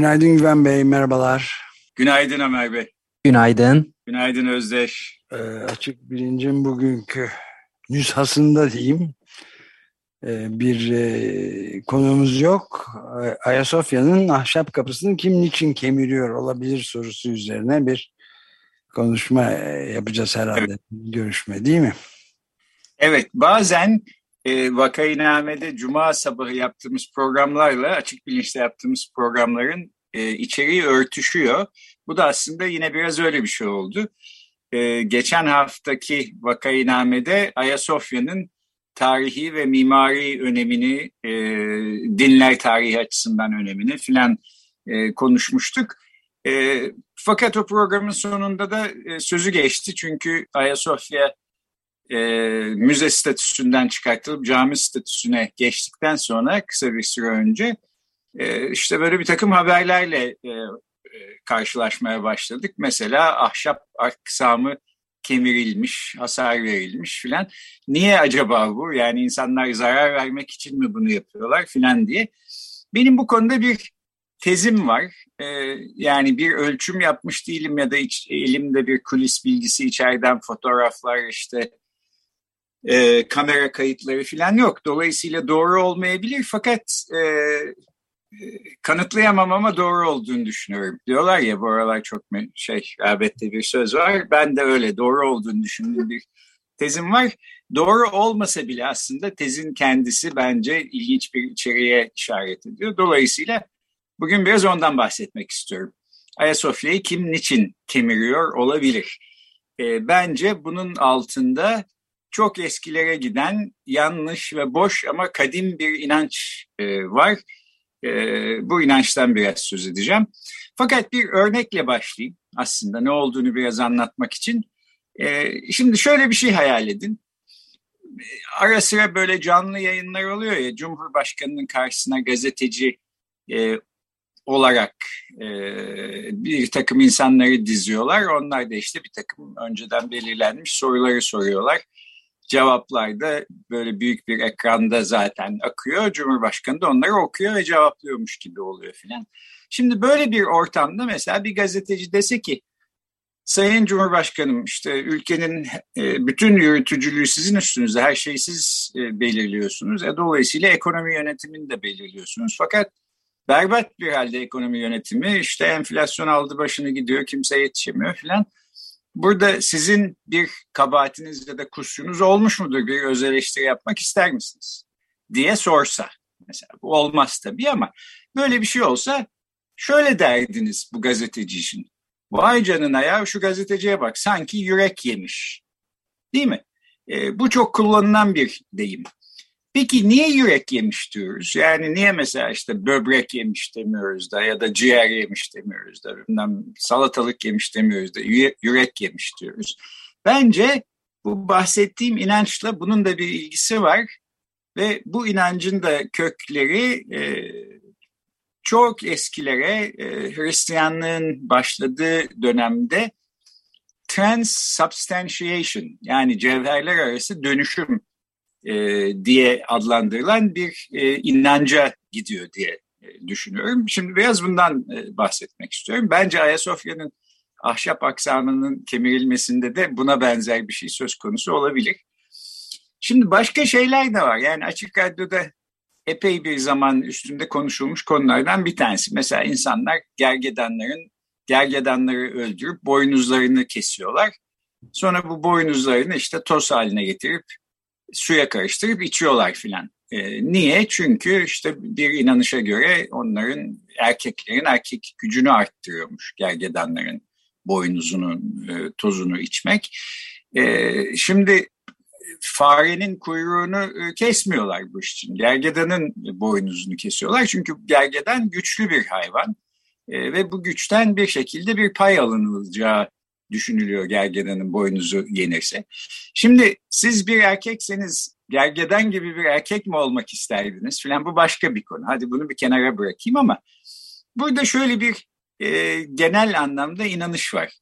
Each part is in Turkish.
Günaydın Güven Bey, merhabalar. Günaydın Ömer Bey. Günaydın. Günaydın Özdeş. Ee, açık bilincin bugünkü nüshasında diyeyim. Ee, bir e, konumuz yok. Ayasofya'nın ahşap kapısını kim niçin kemiriyor olabilir sorusu üzerine bir konuşma e, yapacağız herhalde. Evet. Görüşme değil mi? Evet bazen e, Vakainame'de Cuma sabahı yaptığımız programlarla açık bilinçte yaptığımız programların e, içeriği örtüşüyor. Bu da aslında yine biraz öyle bir şey oldu. E, geçen haftaki Vakainame'de Ayasofya'nın tarihi ve mimari önemini, e, dinler tarihi açısından önemini filan e, konuşmuştuk. E, fakat o programın sonunda da e, sözü geçti çünkü Ayasofya e, müze statüsünden çıkartılıp cami statüsüne geçtikten sonra kısa bir süre önce e, işte böyle bir takım haberlerle e, e, karşılaşmaya başladık. Mesela ahşap aksamı kemirilmiş, hasar verilmiş filan. Niye acaba bu? Yani insanlar zarar vermek için mi bunu yapıyorlar filan diye. Benim bu konuda bir tezim var. Ee, yani bir ölçüm yapmış değilim ya da iç, elimde bir kulis bilgisi içeriden fotoğraflar işte e, kamera kayıtları falan yok. Dolayısıyla doğru olmayabilir fakat e, kanıtlayamam ama doğru olduğunu düşünüyorum. Diyorlar ya bu aralar çok şey elbette bir söz var. Ben de öyle doğru olduğunu düşündüğüm bir tezim var. Doğru olmasa bile aslında tezin kendisi bence ilginç bir içeriğe işaret ediyor. Dolayısıyla bugün biraz ondan bahsetmek istiyorum. Ayasofya'yı kim niçin kemiriyor olabilir? E, bence bunun altında çok eskilere giden yanlış ve boş ama kadim bir inanç e, var. E, bu inançtan biraz söz edeceğim. Fakat bir örnekle başlayayım aslında ne olduğunu biraz anlatmak için. E, şimdi şöyle bir şey hayal edin. Ara sıra böyle canlı yayınlar oluyor ya Cumhurbaşkanı'nın karşısına gazeteci e, olarak e, bir takım insanları diziyorlar. Onlar da işte bir takım önceden belirlenmiş soruları soruyorlar cevaplar da böyle büyük bir ekranda zaten akıyor. Cumhurbaşkanı da onları okuyor ve cevaplıyormuş gibi oluyor filan. Şimdi böyle bir ortamda mesela bir gazeteci dese ki Sayın Cumhurbaşkanım işte ülkenin e, bütün yürütücülüğü sizin üstünüzde her şeyi siz e, belirliyorsunuz. E, dolayısıyla ekonomi yönetimini de belirliyorsunuz. Fakat berbat bir halde ekonomi yönetimi işte enflasyon aldı başını gidiyor kimse yetişemiyor filan. Burada sizin bir kabahatiniz ya da kusurunuz olmuş mudur? Bir öz eleştiri yapmak ister misiniz? Diye sorsa. Mesela bu olmaz tabii ama böyle bir şey olsa şöyle derdiniz bu gazeteci için. Vay canına ya şu gazeteciye bak sanki yürek yemiş. Değil mi? E, bu çok kullanılan bir deyim. Peki niye yürek yemiş diyoruz? Yani niye mesela işte böbrek yemiş demiyoruz da ya da ciğer yemiş demiyoruz da bilmem salatalık yemiş demiyoruz da yürek yemiş diyoruz. Bence bu bahsettiğim inançla bunun da bir ilgisi var ve bu inancın da kökleri e, çok eskilere e, Hristiyanlığın başladığı dönemde transubstantiation yani cevherler arası dönüşüm e, diye adlandırılan bir e, inanca gidiyor diye e, düşünüyorum. Şimdi biraz bundan e, bahsetmek istiyorum. Bence Ayasofya'nın ahşap aksamının kemirilmesinde de buna benzer bir şey söz konusu olabilir. Şimdi başka şeyler de var. Yani açık radyoda epey bir zaman üstünde konuşulmuş konulardan bir tanesi. Mesela insanlar gergedanların gergedanları öldürüp boynuzlarını kesiyorlar. Sonra bu boynuzlarını işte toz haline getirip suya karıştırıp içiyorlar filan. E, niye? Çünkü işte bir inanışa göre onların erkeklerin erkek gücünü arttırıyormuş gergedanların boynuzunun e, tozunu içmek. E, şimdi farenin kuyruğunu e, kesmiyorlar bu iş için. Gergedanın boynuzunu kesiyorlar. Çünkü gergedan güçlü bir hayvan. E, ve bu güçten bir şekilde bir pay alınılacağı düşünülüyor gergedanın boynuzu yenirse. Şimdi siz bir erkekseniz gergedan gibi bir erkek mi olmak isterdiniz filan bu başka bir konu. Hadi bunu bir kenara bırakayım ama burada şöyle bir e, genel anlamda inanış var.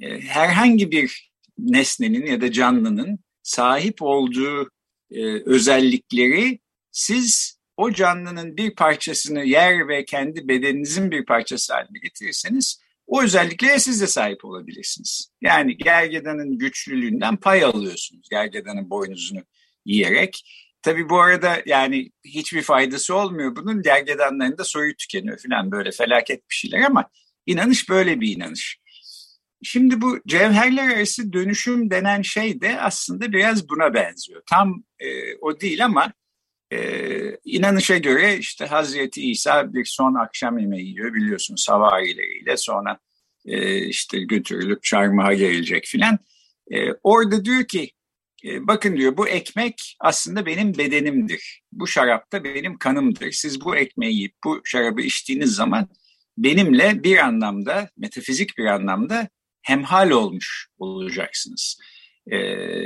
E, herhangi bir nesnenin ya da canlının sahip olduğu e, özellikleri siz o canlının bir parçasını yer ve kendi bedeninizin bir parçası haline getirirseniz o özelliklere siz de sahip olabilirsiniz. Yani gergedanın güçlülüğünden pay alıyorsunuz. Gergedanın boynuzunu yiyerek. Tabii bu arada yani hiçbir faydası olmuyor bunun. Gergedanların da soyu tükeniyor falan böyle felaket bir şeyler ama inanış böyle bir inanış. Şimdi bu cevherler arası dönüşüm denen şey de aslında biraz buna benziyor. Tam e, o değil ama e, inanışa göre işte Hazreti İsa bir son akşam yemeği yiyor biliyorsunuz havarileriyle sonra e, işte götürülüp çarmıha gelecek filan. E, orada diyor ki e, bakın diyor bu ekmek aslında benim bedenimdir. Bu şarap da benim kanımdır. Siz bu ekmeği yiyip bu şarabı içtiğiniz zaman benimle bir anlamda metafizik bir anlamda hemhal olmuş olacaksınız. E,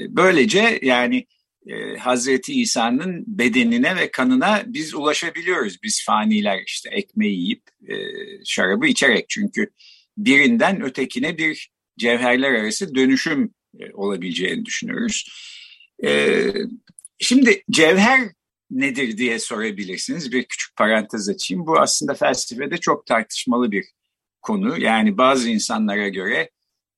böylece yani e, Hazreti İsa'nın bedenine ve kanına biz ulaşabiliyoruz. Biz faniler işte ekmeği yiyip e, şarabı içerek çünkü birinden ötekine bir cevherler arası dönüşüm e, olabileceğini düşünüyoruz. E, şimdi cevher nedir diye sorabilirsiniz. Bir küçük parantez açayım. Bu aslında felsefede çok tartışmalı bir konu. Yani bazı insanlara göre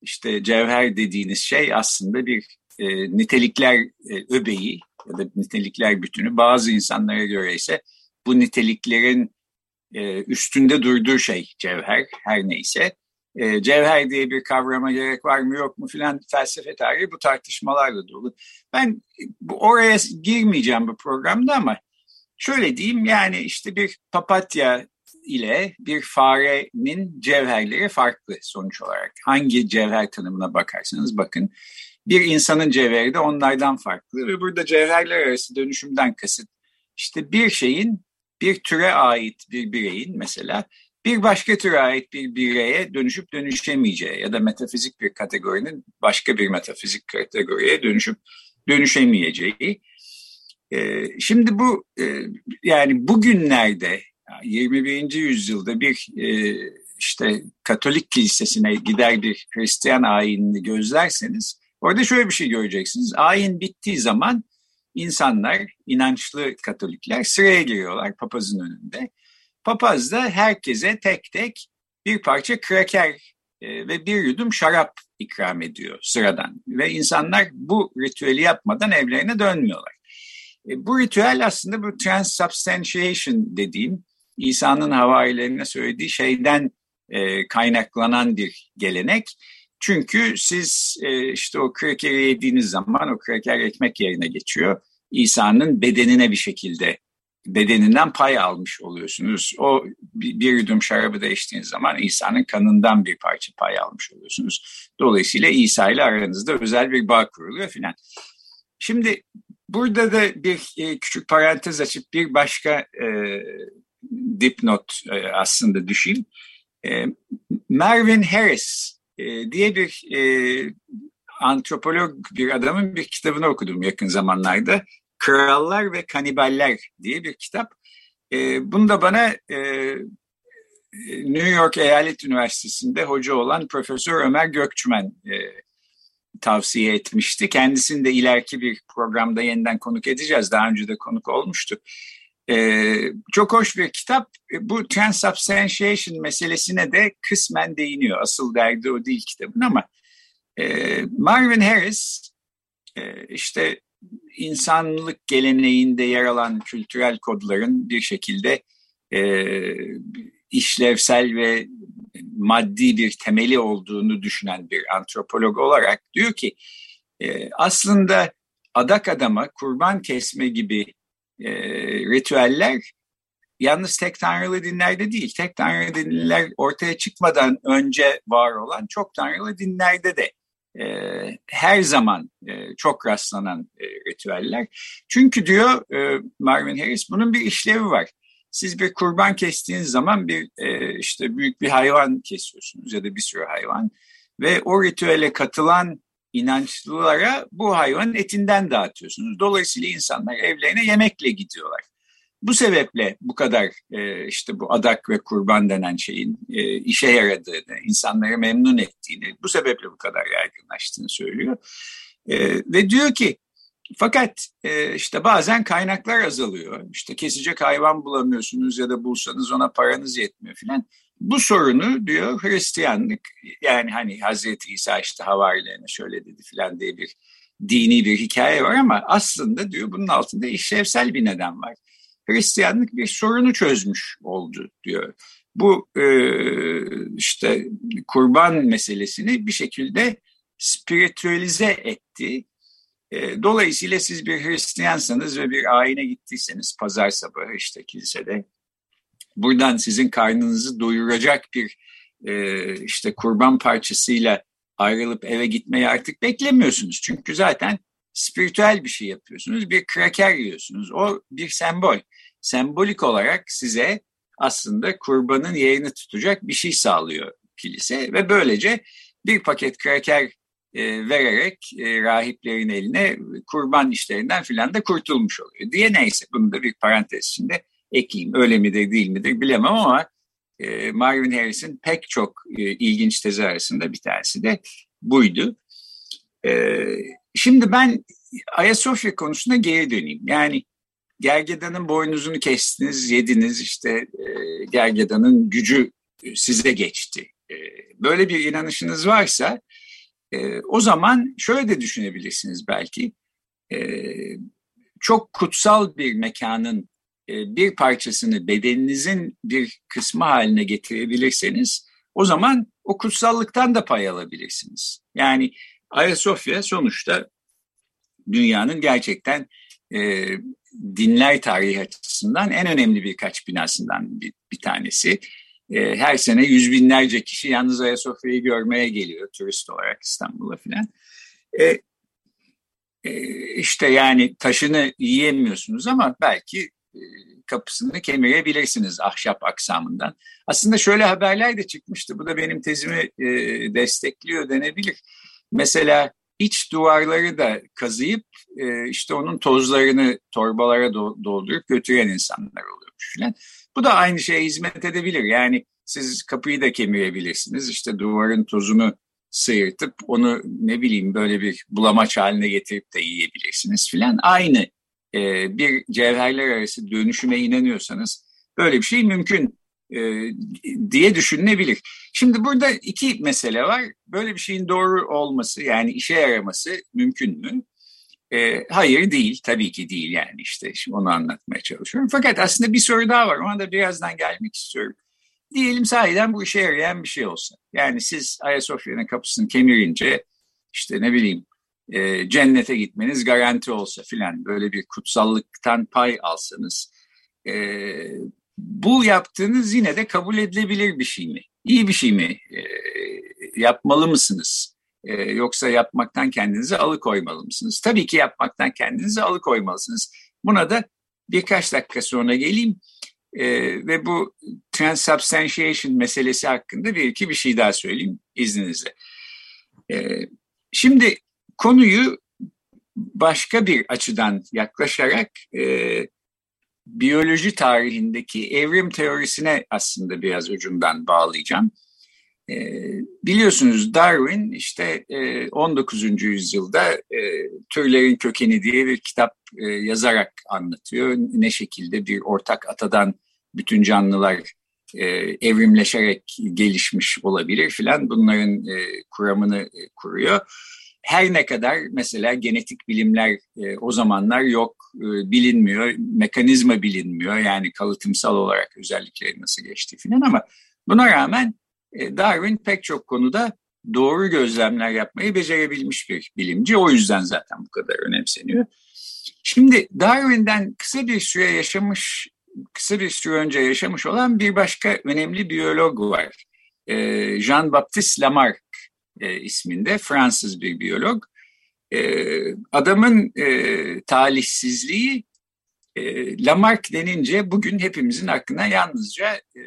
işte cevher dediğiniz şey aslında bir e, nitelikler e, öbeği ya da nitelikler bütünü. Bazı insanlara göre ise bu niteliklerin e, üstünde durduğu şey cevher her neyse. E, cevher diye bir kavrama gerek var mı yok mu filan felsefe tarihi bu tartışmalarla dolu. Ben bu, oraya girmeyeceğim bu programda ama şöyle diyeyim yani işte bir papatya ile bir farenin cevherleri farklı sonuç olarak. Hangi cevher tanımına bakarsanız bakın. Bir insanın cevheri de onlardan farklı ve burada cevherler arası dönüşümden kasıt işte bir şeyin bir türe ait bir bireyin mesela bir başka türe ait bir bireye dönüşüp dönüşemeyeceği ya da metafizik bir kategorinin başka bir metafizik kategoriye dönüşüp dönüşemeyeceği. Ee, şimdi bu e, yani bugünlerde 21. yüzyılda bir e, işte Katolik kilisesine gider bir Hristiyan ayinini gözlerseniz orada şöyle bir şey göreceksiniz. Ayin bittiği zaman insanlar, inançlı Katolikler sıraya giriyorlar papazın önünde. Papaz da herkese tek tek bir parça kraker e, ve bir yudum şarap ikram ediyor sıradan. Ve insanlar bu ritüeli yapmadan evlerine dönmüyorlar. E, bu ritüel aslında bu transubstantiation dediğim İsa'nın havarilerine söylediği şeyden e, kaynaklanan bir gelenek. Çünkü siz e, işte o krakeri yediğiniz zaman o kraker ekmek yerine geçiyor. İsa'nın bedenine bir şekilde bedeninden pay almış oluyorsunuz. O bir yudum şarabı da içtiğiniz zaman İsa'nın kanından bir parça pay almış oluyorsunuz. Dolayısıyla İsa ile aranızda özel bir bağ kuruluyor filan. Şimdi burada da bir e, küçük parantez açıp bir başka e, dipnot e, aslında düşeyim. E, Mervyn Harris e, diye bir e, antropolog bir adamın bir kitabını okudum yakın zamanlarda. Krallar ve Kaniballer diye bir kitap. E, bunu da bana e, New York Eyalet Üniversitesi'nde hoca olan Profesör Ömer Gökçümen e, tavsiye etmişti. Kendisini de ileriki bir programda yeniden konuk edeceğiz. Daha önce de konuk olmuştu. Ee, çok hoş bir kitap. E, bu transubstantiation meselesine de kısmen değiniyor. Asıl derdi o değil kitabın ama e, Marvin Harris e, işte insanlık geleneğinde yer alan kültürel kodların bir şekilde e, işlevsel ve maddi bir temeli olduğunu düşünen bir antropolog olarak diyor ki e, aslında adak adama kurban kesme gibi e, ritüeller yalnız tek tanrılı dinlerde değil, tek tanrılı dinler ortaya çıkmadan önce var olan çok tanrılı dinlerde de e, her zaman e, çok rastlanan e, ritüeller. Çünkü diyor e, Marvin Harris bunun bir işlevi var. Siz bir kurban kestiğiniz zaman bir e, işte büyük bir hayvan kesiyorsunuz ya da bir sürü hayvan ve o ritüele katılan inançlılara bu hayvanın etinden dağıtıyorsunuz. Dolayısıyla insanlar evlerine yemekle gidiyorlar. Bu sebeple bu kadar e, işte bu adak ve kurban denen şeyin e, işe yaradığını, insanları memnun ettiğini, bu sebeple bu kadar yaygınlaştığını söylüyor. E, ve diyor ki fakat işte bazen kaynaklar azalıyor. İşte kesecek hayvan bulamıyorsunuz ya da bulsanız ona paranız yetmiyor filan. Bu sorunu diyor Hristiyanlık yani hani Hazreti İsa işte havarilerine şöyle dedi filan diye bir dini bir hikaye var ama aslında diyor bunun altında işlevsel bir neden var. Hristiyanlık bir sorunu çözmüş oldu diyor. Bu e, işte kurban meselesini bir şekilde spiritüelize etti. E, dolayısıyla siz bir Hristiyansanız ve bir ayine gittiyseniz pazar sabahı işte kilisede buradan sizin karnınızı doyuracak bir e, işte kurban parçasıyla ayrılıp eve gitmeyi artık beklemiyorsunuz. Çünkü zaten spiritüel bir şey yapıyorsunuz. Bir kraker yiyorsunuz. O bir sembol. Sembolik olarak size aslında kurbanın yerini tutacak bir şey sağlıyor kilise ve böylece bir paket kraker e, vererek e, rahiplerin eline kurban işlerinden filan da kurtulmuş oluyor diye neyse bunu da bir parantez içinde ekleyeyim. Öyle midir değil midir bilemem ama e, Marvin Harris'in pek çok e, ilginç tezi arasında bir tanesi de buydu. E, şimdi ben Ayasofya konusuna geri döneyim. Yani gergedanın boynuzunu kestiniz, yediniz işte e, gergedanın gücü size geçti. E, böyle bir inanışınız varsa e, o zaman şöyle de düşünebilirsiniz belki. E, çok kutsal bir mekanın bir parçasını bedeninizin bir kısmı haline getirebilirseniz o zaman o kutsallıktan da pay alabilirsiniz. Yani Ayasofya sonuçta dünyanın gerçekten e, dinler tarihi açısından en önemli birkaç binasından bir, bir tanesi. E, her sene yüz binlerce kişi yalnız Ayasofya'yı görmeye geliyor turist olarak İstanbul'a filan. E, e, işte yani taşını yiyemiyorsunuz ama belki e, kapısını kemirebilirsiniz ahşap aksamından. Aslında şöyle haberler de çıkmıştı. Bu da benim tezimi e, destekliyor denebilir. Mesela iç duvarları da kazıyıp e, işte onun tozlarını torbalara doldurup götüren insanlar oluyormuş filan. Bu da aynı şeye hizmet edebilir. Yani siz kapıyı da kemirebilirsiniz. İşte duvarın tozunu sıyırtıp onu ne bileyim böyle bir bulamaç haline getirip de yiyebilirsiniz filan. Aynı e, bir cevherler arası dönüşüme inanıyorsanız böyle bir şey mümkün e, diye düşünülebilir. Şimdi burada iki mesele var. Böyle bir şeyin doğru olması yani işe yaraması mümkün mü? E, hayır değil, tabii ki değil yani işte şimdi onu anlatmaya çalışıyorum. Fakat aslında bir soru daha var, ona da birazdan gelmek istiyorum. Diyelim sahiden bu işe yarayan bir şey olsa. Yani siz Ayasofya'nın kapısını kemirince işte ne bileyim e, cennete gitmeniz garanti olsa filan böyle bir kutsallıktan pay alsanız e, bu yaptığınız yine de kabul edilebilir bir şey mi? İyi bir şey mi? E, yapmalı mısınız? E, yoksa yapmaktan kendinizi alıkoymalı mısınız? Tabii ki yapmaktan kendinizi alıkoymalısınız. Buna da birkaç dakika sonra geleyim. E, ve bu transubstantiation meselesi hakkında bir iki bir şey daha söyleyeyim izninizle. E, şimdi konuyu başka bir açıdan yaklaşarak e, biyoloji tarihindeki evrim teorisine aslında biraz ucundan bağlayacağım. E, biliyorsunuz Darwin işte e, 19. yüzyılda e, türlerin kökeni diye bir kitap e, yazarak anlatıyor. Ne şekilde bir ortak atadan bütün canlılar e, evrimleşerek gelişmiş olabilir filan bunların e, kuramını e, kuruyor her ne kadar mesela genetik bilimler e, o zamanlar yok, e, bilinmiyor, mekanizma bilinmiyor. Yani kalıtımsal olarak özellikleri nasıl geçti filan ama buna rağmen e, Darwin pek çok konuda doğru gözlemler yapmayı becerebilmiş bir bilimci. O yüzden zaten bu kadar önemseniyor. Şimdi Darwin'den kısa bir süre yaşamış, kısa bir süre önce yaşamış olan bir başka önemli biyolog var. E, Jean-Baptiste Lamarck e, isminde Fransız bir biyolog. E, adamın e, talihsizliği e, Lamarck denince bugün hepimizin aklına yalnızca e,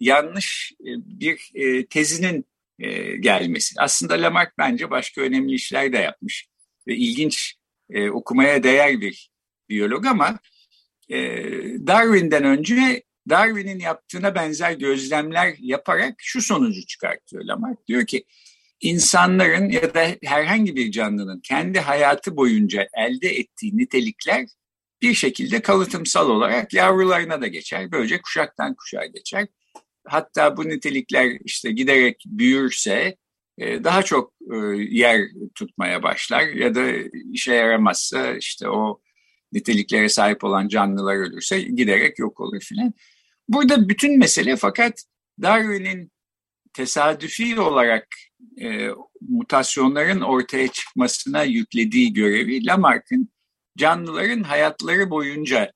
yanlış e, bir e, tezinin e, gelmesi. Aslında Lamarck bence başka önemli işler de yapmış ve ilginç e, okumaya değer bir biyolog ama e, Darwin'den önce Darwin'in yaptığına benzer gözlemler yaparak şu sonucu çıkartıyor Lamarck. Diyor ki insanların ya da herhangi bir canlının kendi hayatı boyunca elde ettiği nitelikler bir şekilde kalıtımsal olarak yavrularına da geçer. Böylece kuşaktan kuşağa geçer. Hatta bu nitelikler işte giderek büyürse e, daha çok e, yer tutmaya başlar ya da işe yaramazsa işte o niteliklere sahip olan canlılar ölürse giderek yok olur filan. Burada bütün mesele fakat Darwin'in tesadüfi olarak e, mutasyonların ortaya çıkmasına yüklediği görevi Lamarck'ın canlıların hayatları boyunca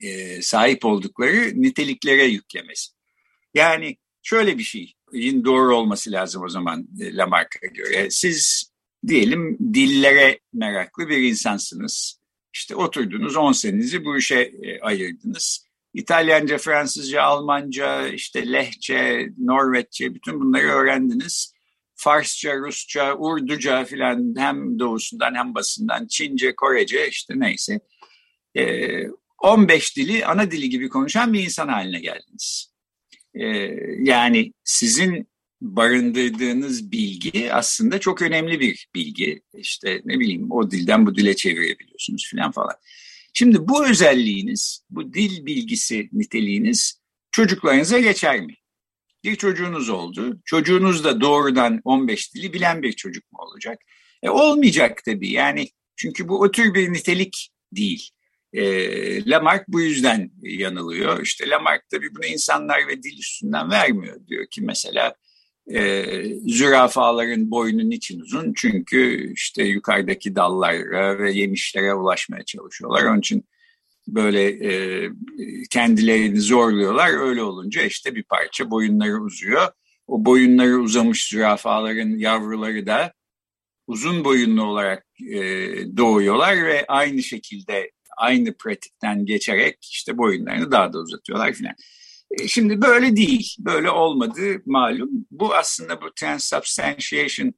e, sahip oldukları niteliklere yüklemesi. Yani şöyle bir şeyin doğru olması lazım o zaman e, Lamarck'a göre. Siz diyelim dillere meraklı bir insansınız. İşte oturdunuz 10 senenizi bu işe e, ayırdınız. İtalyanca, Fransızca, Almanca, işte Lehçe, Norveççe bütün bunları öğrendiniz. Farsça, Rusça, Urduca filan hem doğusundan hem basından, Çince, Korece işte neyse. Ee, 15 dili ana dili gibi konuşan bir insan haline geldiniz. Ee, yani sizin barındırdığınız bilgi aslında çok önemli bir bilgi. İşte ne bileyim o dilden bu dile çevirebiliyorsunuz filan falan. Şimdi bu özelliğiniz, bu dil bilgisi niteliğiniz çocuklarınıza geçer mi? Bir çocuğunuz oldu. Çocuğunuz da doğrudan 15 dili bilen bir çocuk mu olacak? E, olmayacak tabii. Yani çünkü bu o tür bir nitelik değil. E, Lamarck bu yüzden yanılıyor. İşte Lamarck tabii bunu insanlar ve dil üstünden vermiyor. Diyor ki mesela e, zürafaların boynu niçin uzun? Çünkü işte yukarıdaki dallara ve yemişlere ulaşmaya çalışıyorlar. Onun için böyle e, kendilerini zorluyorlar. Öyle olunca işte bir parça boyunları uzuyor. O boyunları uzamış zürafaların yavruları da uzun boyunlu olarak e, doğuyorlar ve aynı şekilde aynı pratikten geçerek işte boyunlarını daha da uzatıyorlar filan. E, şimdi böyle değil, böyle olmadığı malum. Bu aslında bu transubstantiation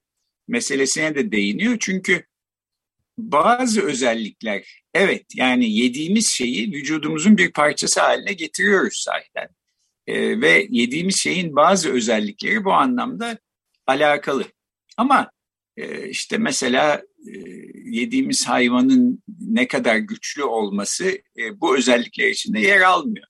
meselesine de değiniyor. Çünkü bazı özellikler evet yani yediğimiz şeyi vücudumuzun bir parçası haline getiriyoruz sahiden. Ee, ve yediğimiz şeyin bazı özellikleri bu anlamda alakalı. Ama e, işte mesela e, yediğimiz hayvanın ne kadar güçlü olması e, bu özellikler içinde yer almıyor.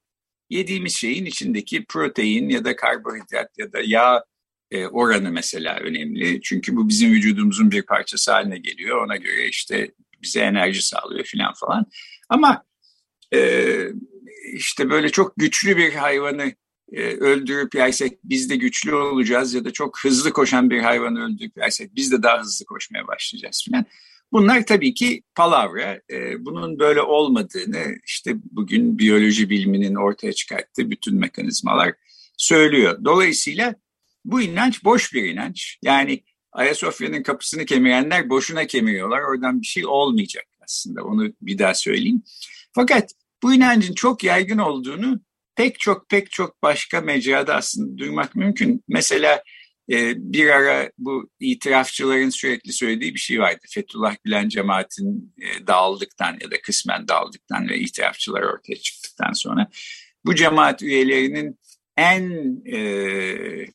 Yediğimiz şeyin içindeki protein ya da karbonhidrat ya da yağ e, oranı mesela önemli. Çünkü bu bizim vücudumuzun bir parçası haline geliyor. Ona göre işte bize enerji sağlıyor filan falan. Ama e, işte böyle çok güçlü bir hayvanı e, öldürüp yersek biz de güçlü olacağız ya da çok hızlı koşan bir hayvanı öldürüp yersek biz de daha hızlı koşmaya başlayacağız filan. Bunlar tabii ki palavra. E, bunun böyle olmadığını işte bugün biyoloji biliminin ortaya çıkarttığı bütün mekanizmalar söylüyor. Dolayısıyla bu inanç boş bir inanç. Yani Ayasofya'nın kapısını kemirenler boşuna kemiriyorlar. Oradan bir şey olmayacak aslında. Onu bir daha söyleyeyim. Fakat bu inancın çok yaygın olduğunu pek çok pek çok başka mecrada aslında duymak mümkün. Mesela e, bir ara bu itirafçıların sürekli söylediği bir şey vardı. Fethullah Gülen cemaatin e, dağıldıktan ya da kısmen dağıldıktan ve itirafçılar ortaya çıktıktan sonra bu cemaat üyelerinin en e, e,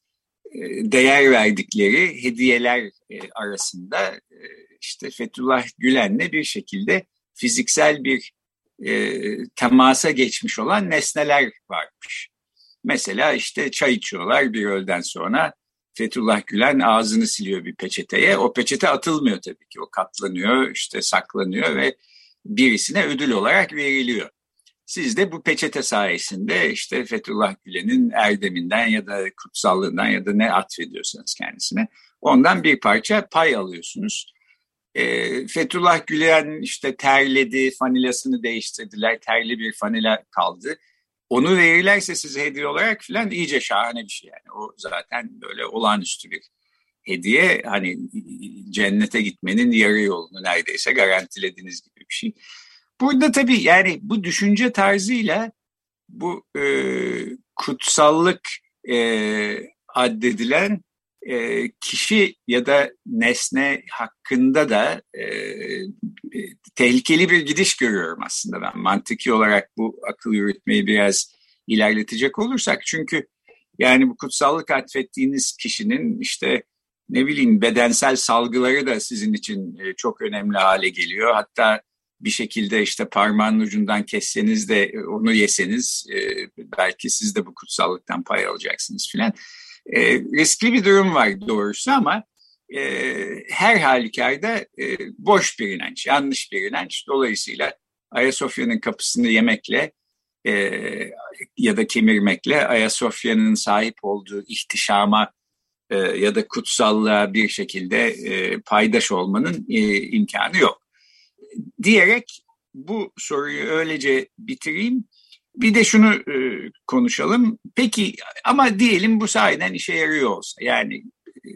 değer verdikleri hediyeler e, arasında işte Fethullah Gülen'le bir şekilde fiziksel bir e, temasa geçmiş olan nesneler varmış. Mesela işte çay içiyorlar bir öğleden sonra Fethullah Gülen ağzını siliyor bir peçeteye. O peçete atılmıyor tabii ki. O katlanıyor, işte saklanıyor ve birisine ödül olarak veriliyor. Siz de bu peçete sayesinde işte Fethullah Gülen'in erdeminden ya da kutsallığından ya da ne atfediyorsanız kendisine ondan bir parça pay alıyorsunuz. E, Fethullah Gülen işte terledi, fanilasını değiştirdiler, terli bir fanila kaldı. Onu verirlerse size hediye olarak falan iyice şahane bir şey yani. O zaten böyle olağanüstü bir hediye hani cennete gitmenin yarı yolunu neredeyse garantilediğiniz gibi bir şey. Burada tabii yani bu düşünce tarzıyla bu e, kutsallık e, addedilen e, kişi ya da nesne hakkında da e, tehlikeli bir gidiş görüyorum aslında ben mantıki olarak bu akıl yürütmeyi biraz ilerletecek olursak. Çünkü yani bu kutsallık atfettiğiniz kişinin işte ne bileyim bedensel salgıları da sizin için e, çok önemli hale geliyor. Hatta bir şekilde işte parmağın ucundan kesseniz de e, onu yeseniz e, belki siz de bu kutsallıktan pay alacaksınız filan. Riskli bir durum var doğrusu ama her halükarda boş bir inanç, yanlış bir inanç. Dolayısıyla Ayasofya'nın kapısını yemekle ya da kemirmekle Ayasofya'nın sahip olduğu ihtişama e, ya da kutsallığa bir şekilde e, paydaş olmanın e, imkanı yok. Diyerek bu soruyu öylece bitireyim. Bir de şunu e, konuşalım. Peki ama diyelim bu sayeden işe yarıyor olsa. Yani e,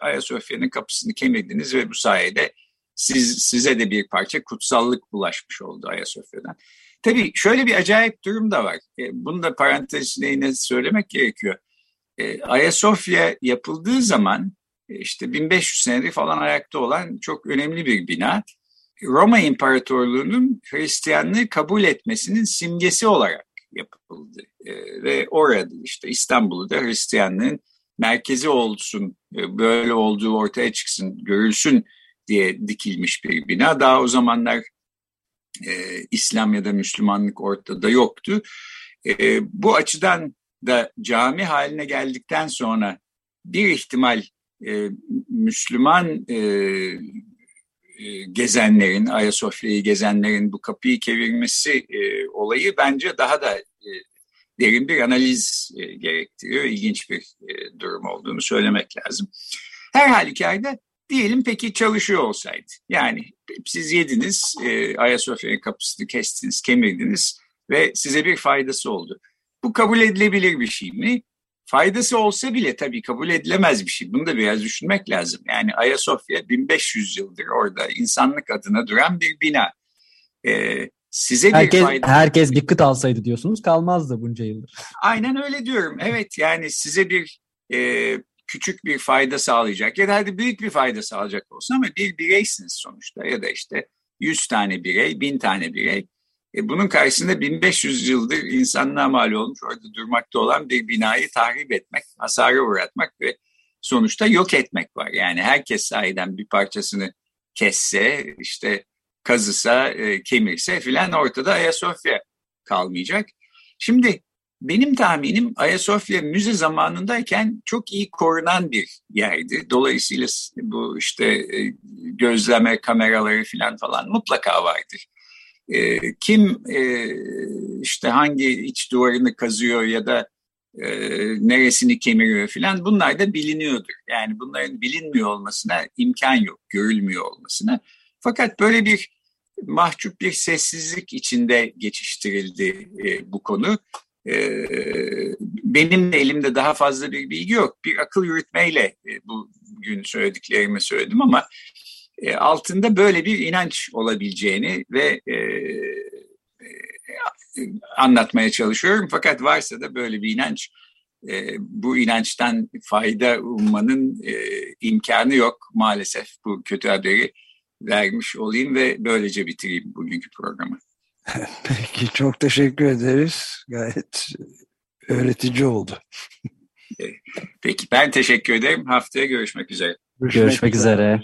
Ayasofya'nın kapısını kemirdiniz ve bu sayede siz, size de bir parça kutsallık bulaşmış oldu Ayasofya'dan. Tabii şöyle bir acayip durum da var. E, bunu da parantezine yine söylemek gerekiyor. E, Ayasofya yapıldığı zaman e, işte 1500 senedir falan ayakta olan çok önemli bir bina. Roma İmparatorluğu'nun Hristiyanlığı kabul etmesinin simgesi olarak yapıldı. E, ve orada işte İstanbul'u da Hristiyanlığın merkezi olsun, e, böyle olduğu ortaya çıksın, görülsün diye dikilmiş bir bina. Daha o zamanlar e, İslam ya da Müslümanlık ortada yoktu. E, bu açıdan da cami haline geldikten sonra bir ihtimal e, Müslüman e, gezenlerin, Ayasofya'yı gezenlerin bu kapıyı çevirmesi e, olayı bence daha da e, derin bir analiz e, gerektiriyor. İlginç bir e, durum olduğunu söylemek lazım. Her halükarda diyelim peki çalışıyor olsaydı. Yani siz yediniz, e, Ayasofya'nın kapısını kestiniz, kemirdiniz ve size bir faydası oldu. Bu kabul edilebilir bir şey mi? Faydası olsa bile tabii kabul edilemez bir şey. Bunu da biraz düşünmek lazım. Yani Ayasofya 1500 yıldır orada insanlık adına duran bir bina. Ee, size herkes, bir fayda... Herkes bir kıt alsaydı diyorsunuz kalmazdı bunca yıldır. Aynen öyle diyorum. Evet yani size bir e, küçük bir fayda sağlayacak ya da hadi büyük bir fayda sağlayacak olsun ama bir bireysiniz sonuçta ya da işte 100 tane birey, 1000 tane birey. E, bunun karşısında 1500 yıldır insanlığa mal olmuş orada durmakta olan bir binayı tahrip etmek, hasara uğratmak ve sonuçta yok etmek var. Yani herkes sahiden bir parçasını kesse, işte kazısa, e, kemirse filan ortada Ayasofya kalmayacak. Şimdi benim tahminim Ayasofya müze zamanındayken çok iyi korunan bir yerdi. Dolayısıyla bu işte e, gözleme kameraları filan falan mutlaka vardır. E, kim e, işte hangi iç duvarını kazıyor ya da e, neresini kemiriyor filan bunlar da biliniyordur. Yani bunların bilinmiyor olmasına imkan yok, görülmüyor olmasına. Fakat böyle bir mahcup bir sessizlik içinde geçiştirildi e, bu konu. Benim de elimde daha fazla bir bilgi yok. Bir akıl yürütmeyle bugün söylediklerimi söyledim ama e, altında böyle bir inanç olabileceğini ve e, e, anlatmaya çalışıyorum. Fakat varsa da böyle bir inanç, e, bu inançtan fayda ummanın e, imkanı yok maalesef. Bu kötü haberi vermiş olayım ve böylece bitireyim bugünkü programı. Peki çok teşekkür ederiz. Gayet öğretici oldu. Peki ben teşekkür ederim. Haftaya görüşmek üzere. Görüşmek, görüşmek üzere. üzere.